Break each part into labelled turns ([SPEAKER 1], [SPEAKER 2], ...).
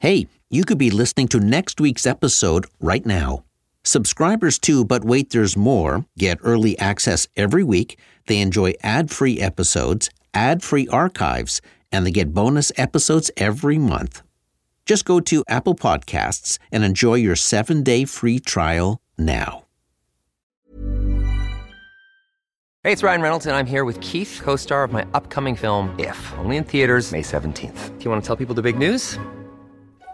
[SPEAKER 1] Hey, you could be listening to next week's episode right now. Subscribers to But Wait There's More get early access every week. They enjoy ad free episodes, ad free archives, and they get bonus episodes every month. Just go to Apple Podcasts and enjoy your seven day free trial now.
[SPEAKER 2] Hey, it's Ryan Reynolds, and I'm here with Keith, co star of my upcoming film, If, only in theaters, May 17th. Do you want to tell people the big news?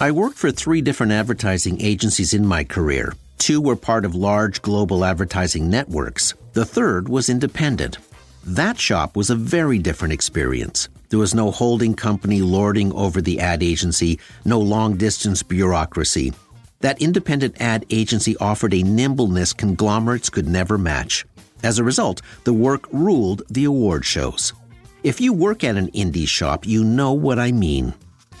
[SPEAKER 1] I worked for three different advertising agencies in my career. Two were part of large global advertising networks. The third was independent. That shop was a very different experience. There was no holding company lording over the ad agency, no long distance bureaucracy. That independent ad agency offered a nimbleness conglomerates could never match. As a result, the work ruled the award shows. If you work at an indie shop, you know what I mean.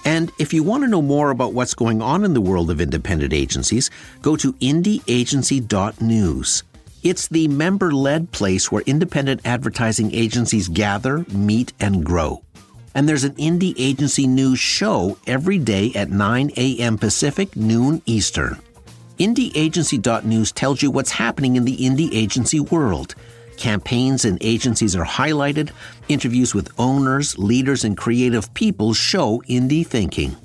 [SPEAKER 1] And if you want to know more about what's going on in the world of independent agencies, go to indieagency.news. It's the member led place where independent advertising agencies gather, meet, and grow. And there's an Indie Agency News show every day at 9 a.m. Pacific, noon Eastern. IndieAgency.news tells you what's happening in the indie agency world. Campaigns and agencies are highlighted. Interviews with owners, leaders, and creative people show indie thinking.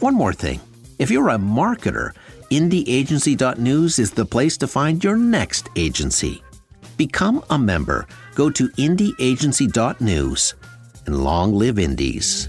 [SPEAKER 1] One more thing if you're a marketer, IndieAgency.news is the place to find your next agency. Become a member. Go to IndieAgency.news and long live indies.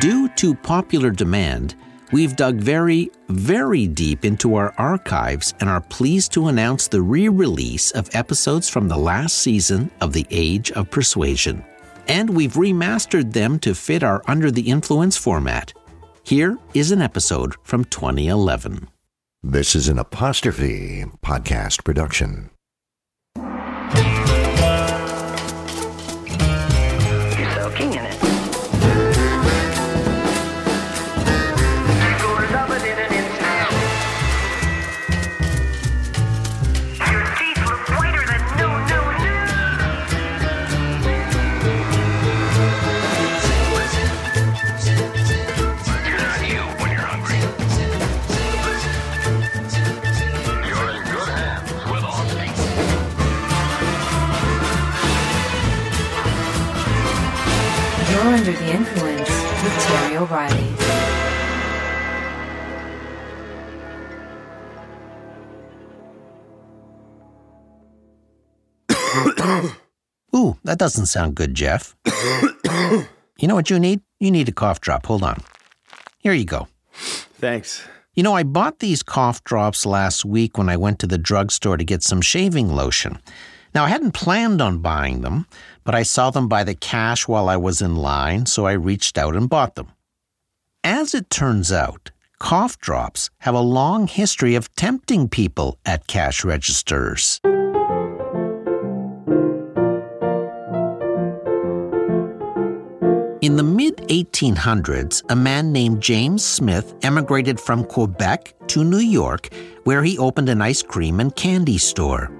[SPEAKER 1] Due to popular demand, we've dug very, very deep into our archives and are pleased to announce the re release of episodes from the last season of The Age of Persuasion. And we've remastered them to fit our Under the Influence format. Here is an episode from 2011.
[SPEAKER 3] This is an apostrophe podcast production.
[SPEAKER 1] Doesn't sound good, Jeff. you know what you need? You need a cough drop. Hold on. Here you go.
[SPEAKER 4] Thanks.
[SPEAKER 1] You know, I bought these cough drops last week when I went to the drugstore to get some shaving lotion. Now, I hadn't planned on buying them, but I saw them by the cash while I was in line, so I reached out and bought them. As it turns out, cough drops have a long history of tempting people at cash registers. In the mid 1800s, a man named James Smith emigrated from Quebec to New York, where he opened an ice cream and candy store.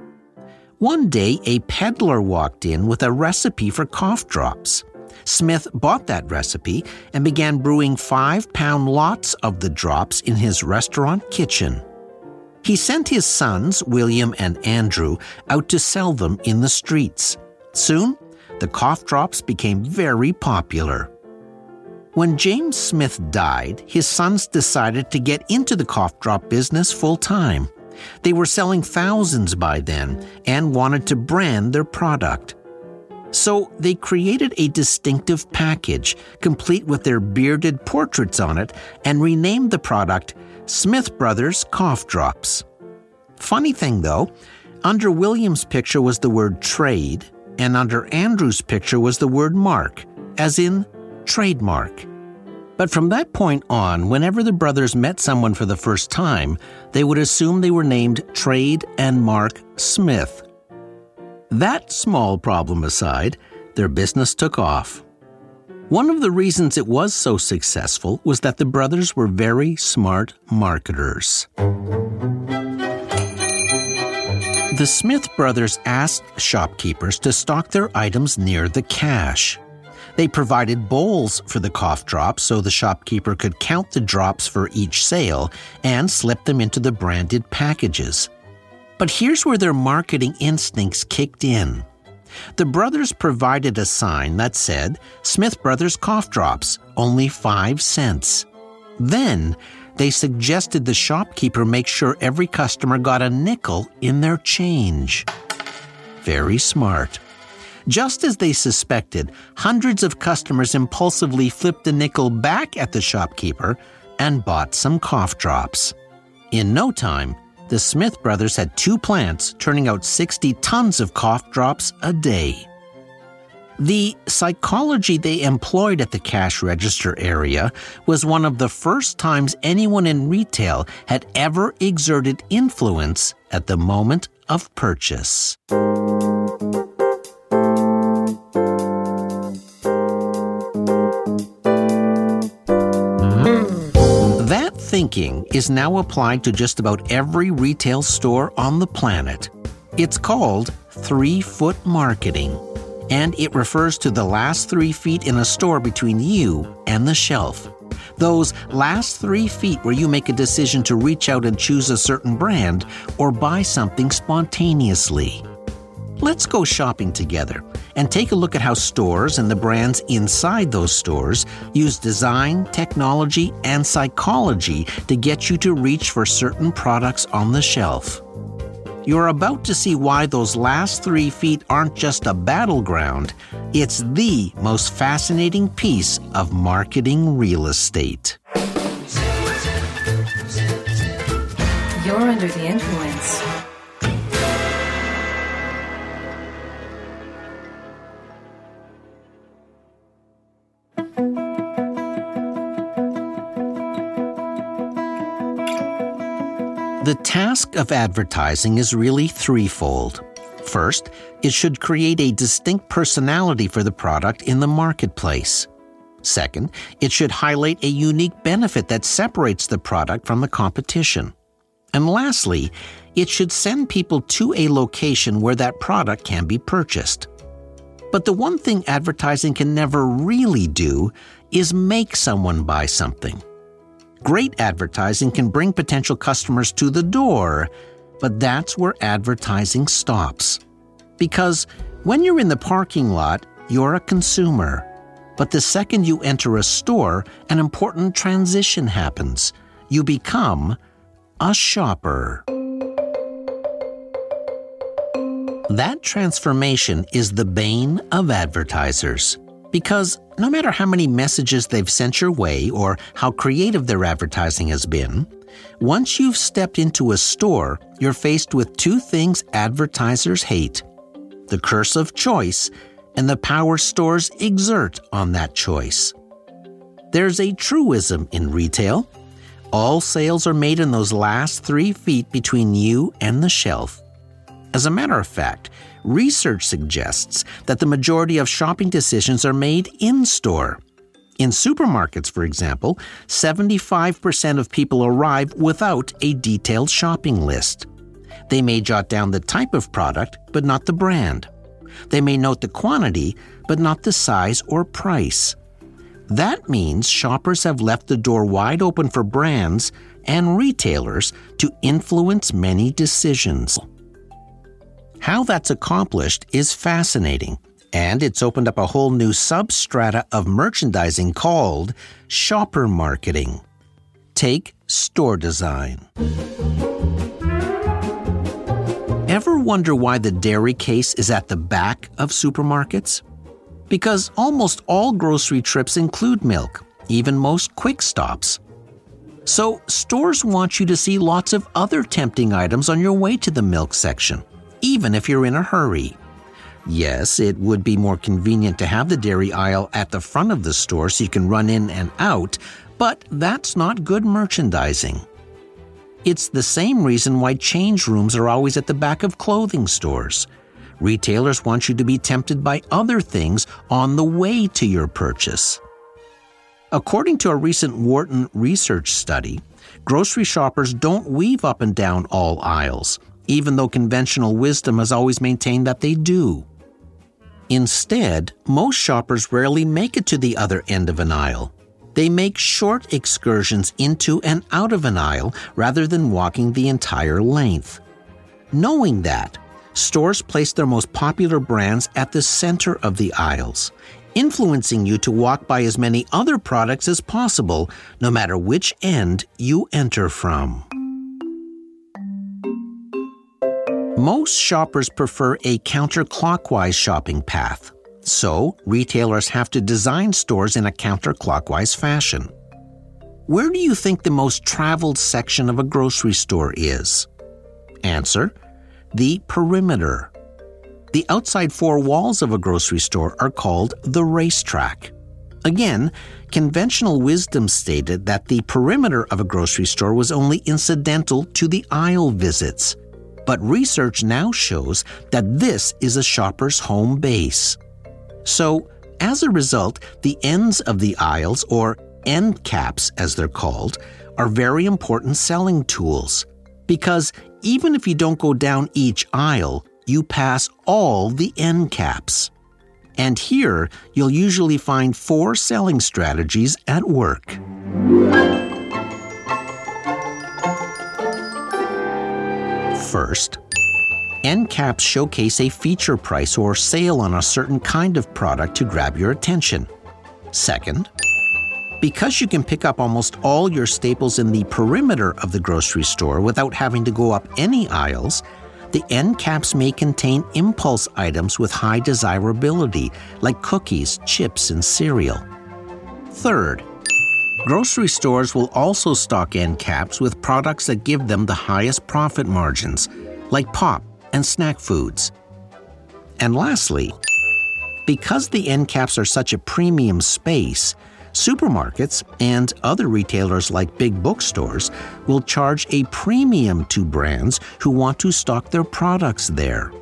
[SPEAKER 1] One day, a peddler walked in with a recipe for cough drops. Smith bought that recipe and began brewing five pound lots of the drops in his restaurant kitchen. He sent his sons, William and Andrew, out to sell them in the streets. Soon, the cough drops became very popular. When James Smith died, his sons decided to get into the cough drop business full time. They were selling thousands by then and wanted to brand their product. So they created a distinctive package, complete with their bearded portraits on it, and renamed the product Smith Brothers Cough Drops. Funny thing though, under William's picture was the word trade, and under Andrew's picture was the word mark, as in trademark. But from that point on, whenever the brothers met someone for the first time, they would assume they were named Trade and Mark Smith. That small problem aside, their business took off. One of the reasons it was so successful was that the brothers were very smart marketers. The Smith brothers asked shopkeepers to stock their items near the cash. They provided bowls for the cough drops so the shopkeeper could count the drops for each sale and slip them into the branded packages. But here's where their marketing instincts kicked in. The brothers provided a sign that said, Smith Brothers Cough Drops, only five cents. Then, they suggested the shopkeeper make sure every customer got a nickel in their change. Very smart. Just as they suspected, hundreds of customers impulsively flipped a nickel back at the shopkeeper and bought some cough drops. In no time, the Smith brothers had two plants turning out 60 tons of cough drops a day. The psychology they employed at the cash register area was one of the first times anyone in retail had ever exerted influence at the moment of purchase. That thinking is now applied to just about every retail store on the planet. It's called three foot marketing, and it refers to the last three feet in a store between you and the shelf. Those last three feet where you make a decision to reach out and choose a certain brand or buy something spontaneously. Let's go shopping together and take a look at how stores and the brands inside those stores use design, technology, and psychology to get you to reach for certain products on the shelf. You're about to see why those last three feet aren't just a battleground, it's the most fascinating piece of marketing real estate.
[SPEAKER 5] You're under the influence.
[SPEAKER 1] The task of advertising is really threefold. First, it should create a distinct personality for the product in the marketplace. Second, it should highlight a unique benefit that separates the product from the competition. And lastly, it should send people to a location where that product can be purchased. But the one thing advertising can never really do is make someone buy something. Great advertising can bring potential customers to the door, but that's where advertising stops. Because when you're in the parking lot, you're a consumer. But the second you enter a store, an important transition happens. You become a shopper. That transformation is the bane of advertisers. Because no matter how many messages they've sent your way or how creative their advertising has been, once you've stepped into a store, you're faced with two things advertisers hate the curse of choice and the power stores exert on that choice. There's a truism in retail. All sales are made in those last three feet between you and the shelf. As a matter of fact, research suggests that the majority of shopping decisions are made in store. In supermarkets, for example, 75% of people arrive without a detailed shopping list. They may jot down the type of product, but not the brand. They may note the quantity, but not the size or price. That means shoppers have left the door wide open for brands and retailers to influence many decisions. How that's accomplished is fascinating, And it's opened up a whole new substrata of merchandising called shopper marketing. Take store design. Ever wonder why the dairy case is at the back of supermarkets? Because almost all grocery trips include milk, even most quick stops. So, stores want you to see lots of other tempting items on your way to the milk section, even if you're in a hurry. Yes, it would be more convenient to have the dairy aisle at the front of the store so you can run in and out, but that's not good merchandising. It's the same reason why change rooms are always at the back of clothing stores. Retailers want you to be tempted by other things on the way to your purchase. According to a recent Wharton research study, grocery shoppers don't weave up and down all aisles, even though conventional wisdom has always maintained that they do. Instead, most shoppers rarely make it to the other end of an aisle. They make short excursions into and out of an aisle rather than walking the entire length. Knowing that, stores place their most popular brands at the center of the aisles, influencing you to walk by as many other products as possible, no matter which end you enter from. Most shoppers prefer a counterclockwise shopping path. So, retailers have to design stores in a counterclockwise fashion. Where do you think the most traveled section of a grocery store is? Answer The perimeter. The outside four walls of a grocery store are called the racetrack. Again, conventional wisdom stated that the perimeter of a grocery store was only incidental to the aisle visits. But research now shows that this is a shopper's home base. So, as a result, the ends of the aisles, or end caps as they're called, are very important selling tools. Because even if you don't go down each aisle, you pass all the end caps. And here, you'll usually find four selling strategies at work. First, end caps showcase a feature price or sale on a certain kind of product to grab your attention. Second, because you can pick up almost all your staples in the perimeter of the grocery store without having to go up any aisles, the end caps may contain impulse items with high desirability, like cookies, chips, and cereal. Third, grocery stores will also stock end caps with products that give them the highest profit margins, like pop and snack foods. And lastly, because the end caps are such a premium space, supermarkets and other retailers like big bookstores will charge a premium to brands who want to stock their products there.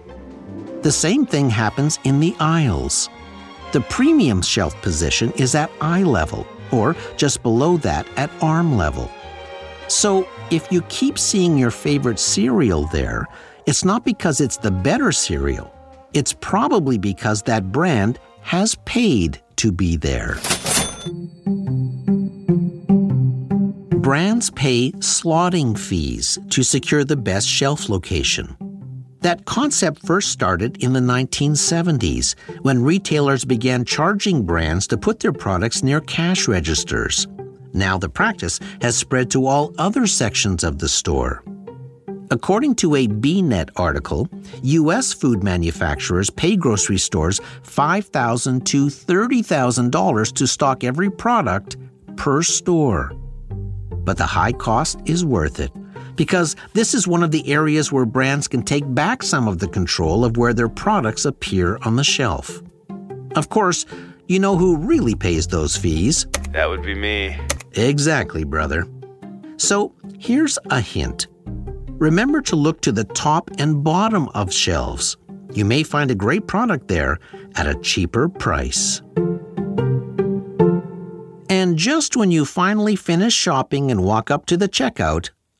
[SPEAKER 1] The same thing happens in the aisles. The premium shelf position is at eye level, or just below that at arm level. So, if you keep seeing your favorite cereal there, it's not because it's the better cereal. It's probably because that brand has paid to be there. Brands pay slotting fees to secure the best shelf location. That concept first started in the 1970s when retailers began charging brands to put their products near cash registers. Now the practice has spread to all other sections of the store. According to a BNet article, U.S. food manufacturers pay grocery stores $5,000 to $30,000 to stock every product per store. But the high cost is worth it because this is one of the areas where brands can take back some of the control of where their products appear on the shelf. Of course, you know who really pays those fees?
[SPEAKER 4] That would be me.
[SPEAKER 1] Exactly, brother. So here's a hint remember to look to the top and bottom of shelves. You may find a great product there at a cheaper price. And just when you finally finish shopping and walk up to the checkout,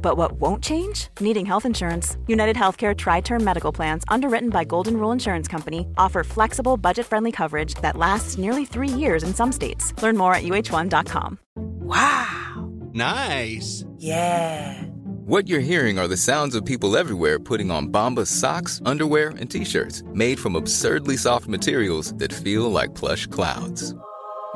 [SPEAKER 4] But what won't change? Needing health insurance. United Healthcare Tri Term Medical Plans, underwritten by Golden Rule Insurance Company, offer flexible, budget friendly coverage that lasts nearly three years in some states. Learn more at uh1.com.
[SPEAKER 6] Wow.
[SPEAKER 7] Nice.
[SPEAKER 6] Yeah.
[SPEAKER 8] What you're hearing are the sounds of people everywhere putting on Bombas socks, underwear, and t shirts made from absurdly soft materials that feel like plush clouds.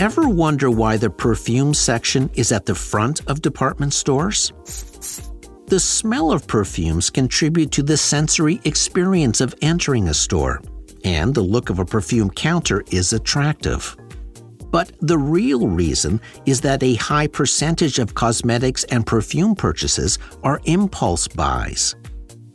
[SPEAKER 1] Ever wonder why the perfume section is at the front of department stores? The smell of perfumes contribute to the sensory experience of entering a store, and the look of a perfume counter is attractive. But the real reason is that a high percentage of cosmetics and perfume purchases are impulse buys.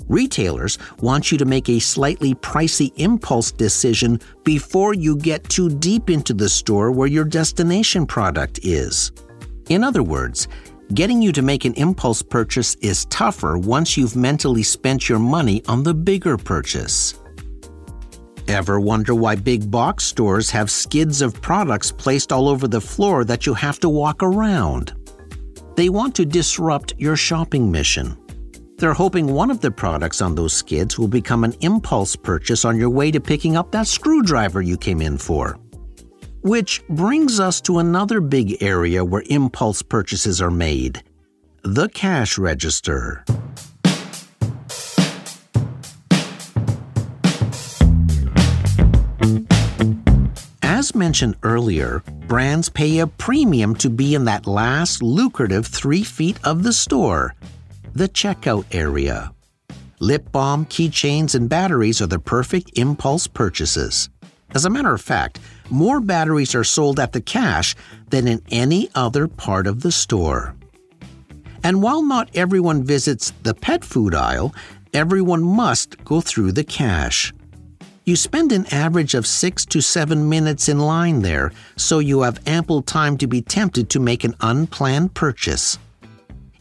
[SPEAKER 1] Retailers want you to make a slightly pricey impulse decision before you get too deep into the store where your destination product is. In other words, getting you to make an impulse purchase is tougher once you've mentally spent your money on the bigger purchase. Ever wonder why big box stores have skids of products placed all over the floor that you have to walk around? They want to disrupt your shopping mission. They're hoping one of the products on those skids will become an impulse purchase on your way to picking up that screwdriver you came in for. Which brings us to another big area where impulse purchases are made the cash register. As mentioned earlier, brands pay a premium to be in that last lucrative three feet of the store the checkout area. Lip balm, keychains, and batteries are the perfect impulse purchases. As a matter of fact, more batteries are sold at the cash than in any other part of the store. And while not everyone visits the pet food aisle, everyone must go through the cash. You spend an average of six to seven minutes in line there, so you have ample time to be tempted to make an unplanned purchase.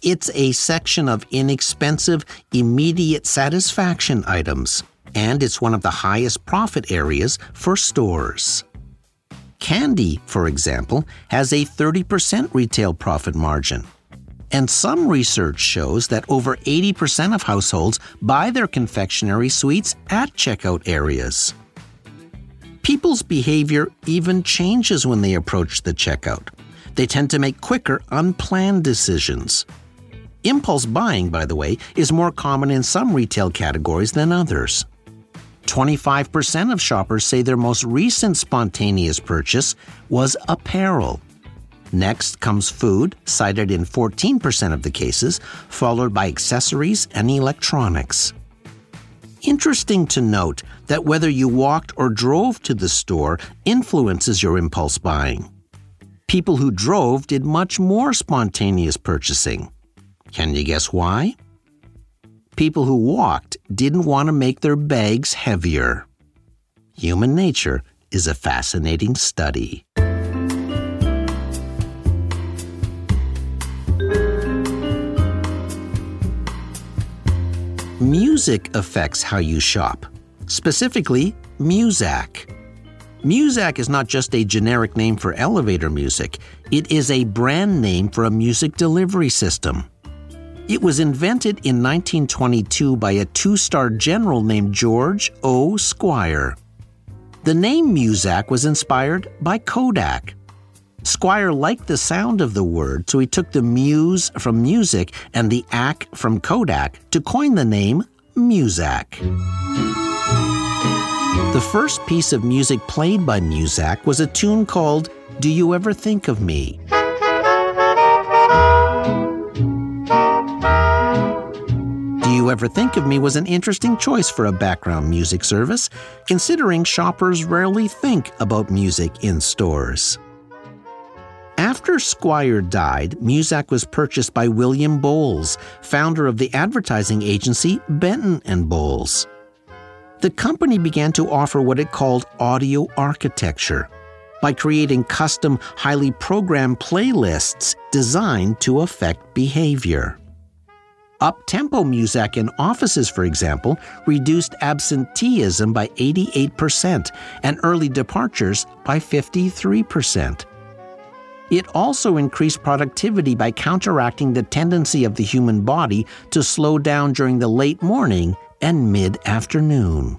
[SPEAKER 1] It's a section of inexpensive, immediate satisfaction items, and it's one of the highest profit areas for stores. Candy, for example, has a 30% retail profit margin. And some research shows that over 80% of households buy their confectionery sweets at checkout areas. People's behavior even changes when they approach the checkout. They tend to make quicker, unplanned decisions. Impulse buying, by the way, is more common in some retail categories than others. 25% of shoppers say their most recent spontaneous purchase was apparel. Next comes food, cited in 14% of the cases, followed by accessories and electronics. Interesting to note that whether you walked or drove to the store influences your impulse buying. People who drove did much more spontaneous purchasing. Can you guess why? People who walked didn't want to make their bags heavier. Human nature is a fascinating study. Music affects how you shop. Specifically, Muzak. Muzak is not just a generic name for elevator music, it is a brand name for a music delivery system. It was invented in 1922 by a two star general named George O. Squier. The name Muzak was inspired by Kodak. Squier liked the sound of the word, so he took the muse from music and the ack from Kodak to coin the name Muzak. The first piece of music played by Muzak was a tune called Do You Ever Think of Me? You Ever Think of Me was an interesting choice for a background music service, considering shoppers rarely think about music in stores. After Squier died, Muzak was purchased by William Bowles, founder of the advertising agency Benton and Bowles the company began to offer what it called audio architecture by creating custom, highly programmed playlists designed to affect behavior. Up-tempo music in offices, for example, reduced absenteeism by 88% and early departures by 53%. It also increased productivity by counteracting the tendency of the human body to slow down during the late morning and mid afternoon.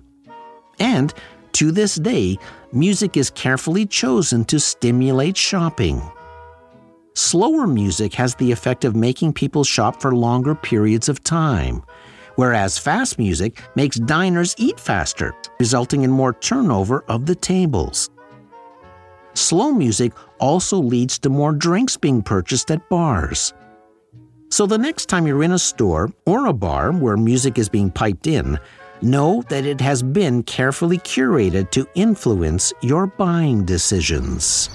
[SPEAKER 1] And to this day, music is carefully chosen to stimulate shopping. Slower music has the effect of making people shop for longer periods of time, whereas fast music makes diners eat faster, resulting in more turnover of the tables. Slow music also leads to more drinks being purchased at bars. So the next time you're in a store or a bar where music is being piped in, know that it has been carefully curated to influence your buying decisions.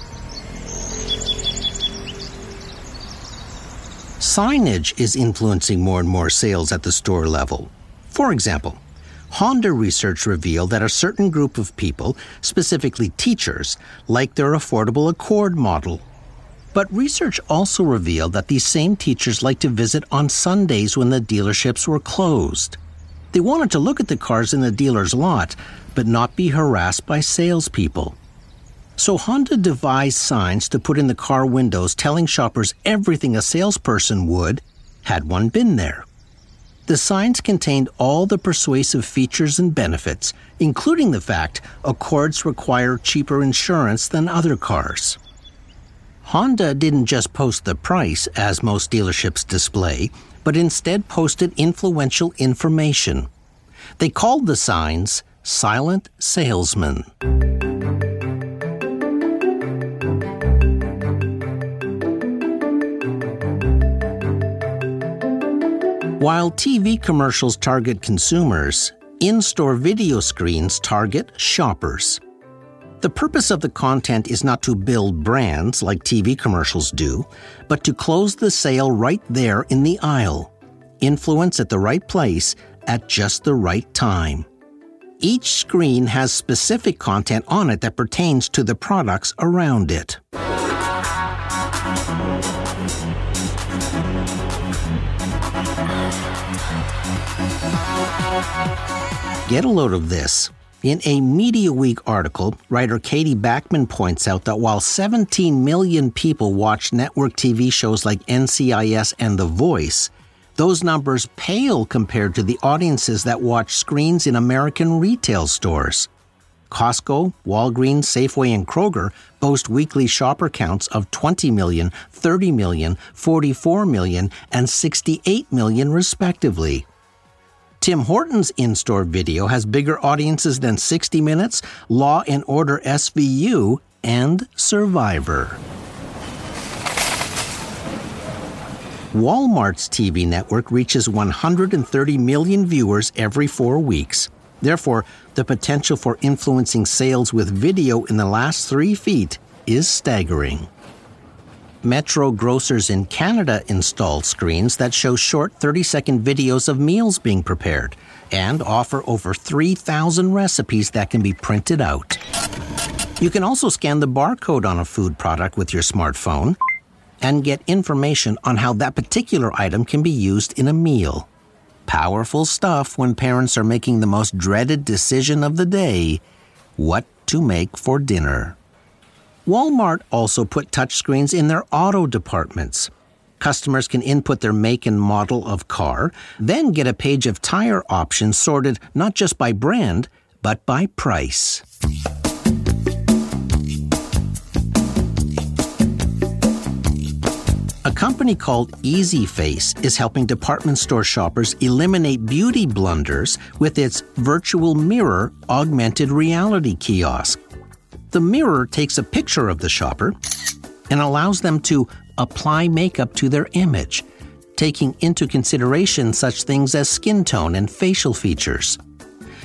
[SPEAKER 1] Signage is influencing more and more sales at the store level. For example, Honda research revealed that a certain group of people, specifically teachers, like their affordable Accord model but research also revealed that these same teachers liked to visit on Sundays when the dealerships were closed. They wanted to look at the cars in the dealer's lot, but not be harassed by salespeople. So Honda devised signs to put in the car windows telling shoppers everything a salesperson would had one been there. The signs contained all the persuasive features and benefits, including the fact Accords require cheaper insurance than other cars. Honda didn't just post the price, as most dealerships display, but instead posted influential information. They called the signs Silent Salesman. While TV commercials target consumers, in store video screens target shoppers. The purpose of the content is not to build brands like TV commercials do, but to close the sale right there in the aisle. Influence at the right place at just the right time. Each screen has specific content on it that pertains to the products around it. Get a load of this. In a Media Week article, writer Katy Bachman points out that while 17 million people watch network TV shows like NCIS and The Voice, those numbers pale compared to the audiences that watch screens in American retail stores. Costco, Walgreens, Safeway, and Kroger boast weekly shopper counts of 20 million, 30 million, 44 million, and 68 million, respectively. Tim Hortons in store video has bigger audiences than 60 Minutes, Law and Order SVU, and Survivor. Walmart's TV network reaches 130 million viewers every four weeks. Therefore, the potential for influencing sales with video in the last three feet is staggering. Metro grocers in Canada installed screens that show short 30 second videos of meals being prepared and offer over 3,000 recipes that can be printed out. You can also scan the barcode on a food product with your smartphone and get information on how that particular item can be used in a meal. Powerful stuff when parents are making the most dreaded decision of the day what to make for dinner. Walmart also put touchscreens in their auto departments. Customers can input their make and model of car, then get a page of tire options sorted not just by brand, but by price. A company called EZface is helping department store shoppers eliminate beauty blunders with its virtual mirror augmented reality kiosk. The mirror takes a picture of the shopper and allows them to apply makeup to their image, taking into consideration such things as skin tone and facial features.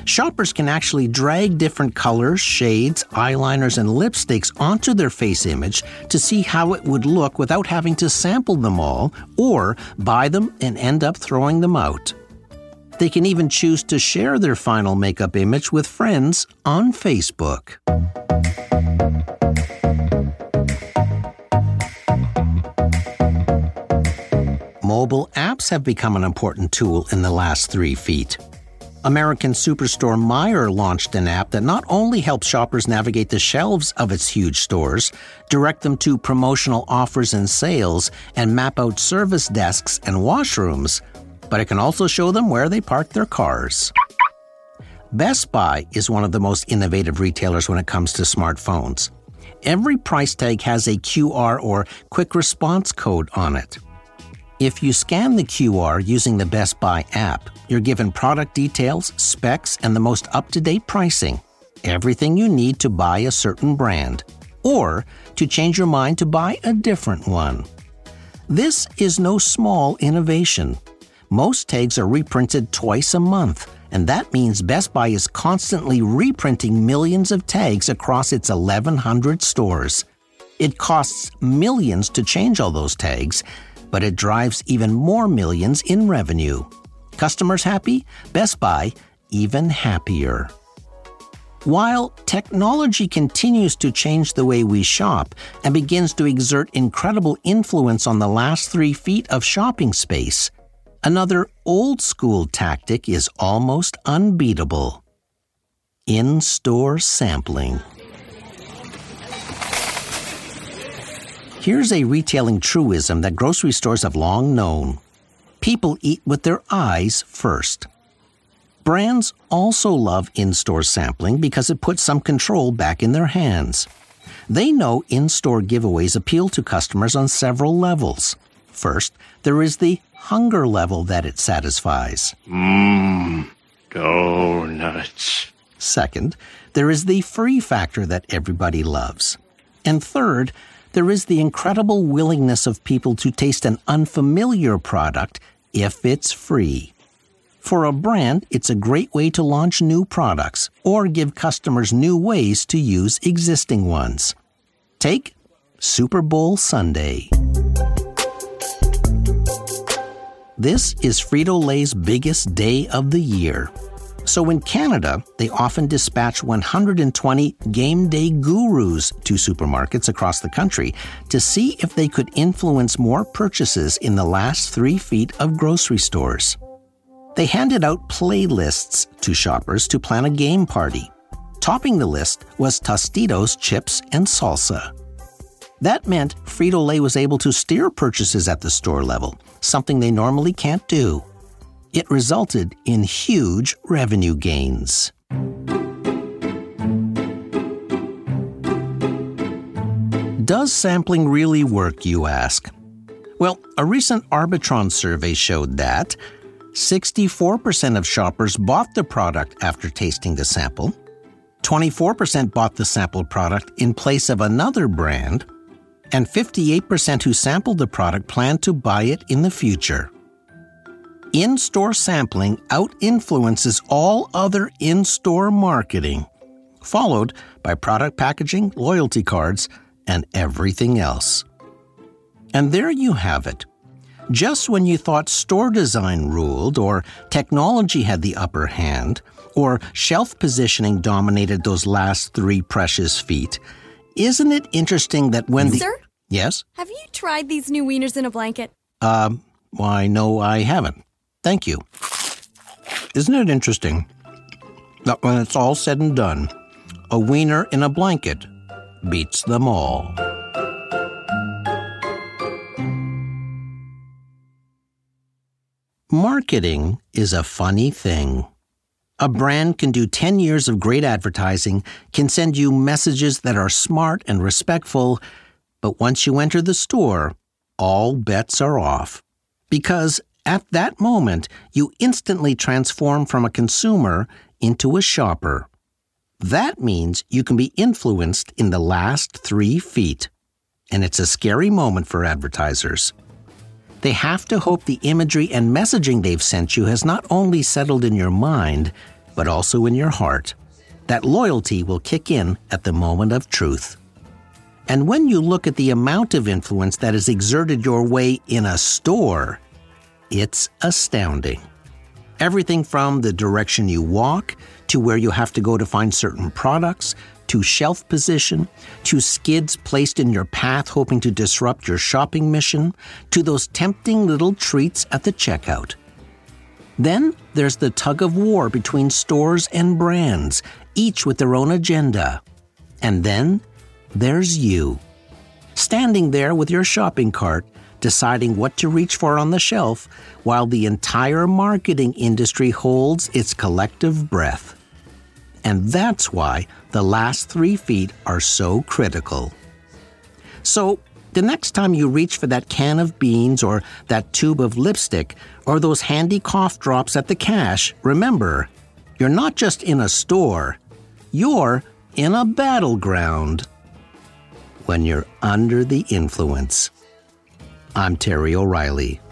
[SPEAKER 1] Shoppers can actually drag different colors, shades, eyeliners, and lipsticks onto their face image to see how it would look without having to sample them all or buy them and end up throwing them out. They can even choose to share their final makeup image with friends on Facebook. Mobile apps have become an important tool in the last three feet. American superstore Meijer launched an app that not only helps shoppers navigate the shelves of its huge stores, direct them to promotional offers and sales, and map out service desks and washrooms, but it can also show them where they park their cars. Best Buy is one of the most innovative retailers when it comes to smartphones. Every price tag has a QR or quick response code on it. If you scan the QR using the Best Buy app, you're given product details, specs, and the most up to date pricing. Everything you need to buy a certain brand, or to change your mind to buy a different one. This is no small innovation. Most tags are reprinted twice a month, and that means Best Buy is constantly reprinting millions of tags across its 1,100 stores. It costs millions to change all those tags, but it drives even more millions in revenue. Customers happy? Best Buy even happier. While technology continues to change the way we shop and begins to exert incredible influence on the last three feet of shopping space, another old school tactic is almost unbeatable in store sampling. Here's a retailing truism that grocery stores have long known people eat with their eyes first. Brands also love in store sampling because it puts some control back in their hands. They know in store giveaways appeal to customers on several levels. First, there is the hunger level that it satisfies.
[SPEAKER 7] Mmm, donuts.
[SPEAKER 1] Second, there is the free factor that everybody loves. And third, there is the incredible willingness of people to taste an unfamiliar product if it's free. For a brand, it's a great way to launch new products or give customers new ways to use existing ones. Take Super Bowl Sunday. This is Frito Lay's biggest day of the year. So in Canada, they often dispatch 120 game day gurus to supermarkets across the country to see if they could influence more purchases in the last three feet of grocery stores. They handed out playlists to shoppers to plan a game party. Topping the list was Tostitos chips and salsa. That meant Frito Lay was able to steer purchases at the store level, something they normally can't do. It resulted in huge revenue gains. Does sampling really work, you ask? Well, a recent Arbitron survey showed that 64% of shoppers bought the product after tasting the sample, 24% bought the sampled product in place of another brand, and 58% who sampled the product plan to buy it in the future. In store sampling out influences all other in store marketing, followed by product packaging, loyalty cards, and everything else. And there you have it. Just when you thought store design ruled, or technology had the upper hand, or shelf positioning dominated those last three precious feet, isn't it interesting that when the.
[SPEAKER 9] Sir?
[SPEAKER 1] Yes?
[SPEAKER 9] Have you tried these new wieners in a blanket?
[SPEAKER 1] Um, why, no, I haven't. Thank you. Isn't it interesting that when it's all said and done, a wiener in a blanket beats them all. Marketing is a funny thing. A brand can do 10 years of great advertising, can send you messages that are smart and respectful, but once you enter the store, all bets are off. Because at that moment, you instantly transform from a consumer into a shopper. That means you can be influenced in the last three feet. And it's a scary moment for advertisers. They have to hope the imagery and messaging they've sent you has not only settled in your mind, but also in your heart. That loyalty will kick in at the moment of truth. And when you look at the amount of influence that is exerted your way in a store, it's astounding. Everything from the direction you walk, to where you have to go to find certain products, to shelf position, to skids placed in your path hoping to disrupt your shopping mission, to those tempting little treats at the checkout. Then there's the tug of war between stores and brands, each with their own agenda. And then there's you, standing there with your shopping cart, deciding what to reach for on the shelf, while the entire marketing industry holds its collective breath. And that's why the last three feet are so critical. So, the next time you reach for that can of beans or that tube of lipstick or those handy cough drops at the cash, remember, you're not just in a store, you're in a battleground. When you're under the influence. I'm Terry O'Reilly.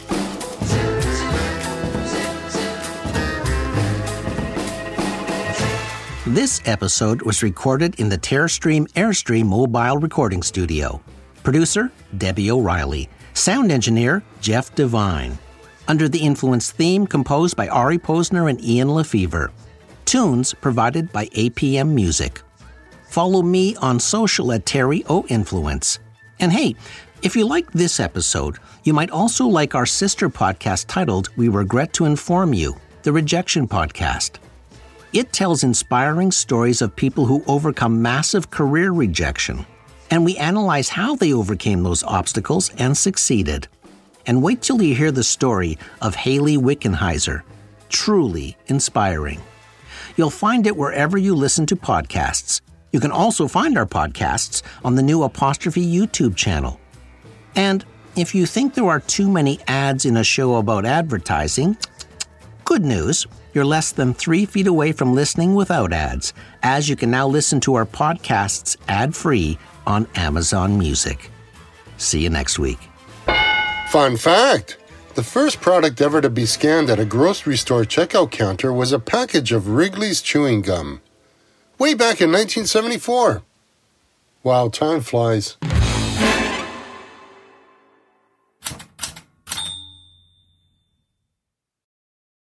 [SPEAKER 1] This episode was recorded in the Terrestream Airstream mobile recording studio. Producer Debbie O'Reilly. Sound engineer Jeff Devine. Under the Influence theme composed by Ari Posner and Ian LeFeuvre. Tunes provided by APM Music. Follow me on social at Terry O Influence. And hey, if you like this episode, you might also like our sister podcast titled We Regret to Inform You, the Rejection Podcast. It tells inspiring stories of people who overcome massive career rejection, and we analyze how they overcame those obstacles and succeeded. And wait till you hear the story of Hayley Wickenheiser. Truly inspiring. You'll find it wherever you listen to podcasts. You can also find our podcasts on the new Apostrophe YouTube channel. And if you think there are too many ads in a show about advertising, good news. You're less than three feet away from listening without ads, as you can now listen to our podcasts ad free on Amazon Music. See you next week.
[SPEAKER 10] Fun fact the first product ever to be scanned at a grocery store checkout counter was a package of Wrigley's chewing gum. Way back in 1974. Wow, time flies.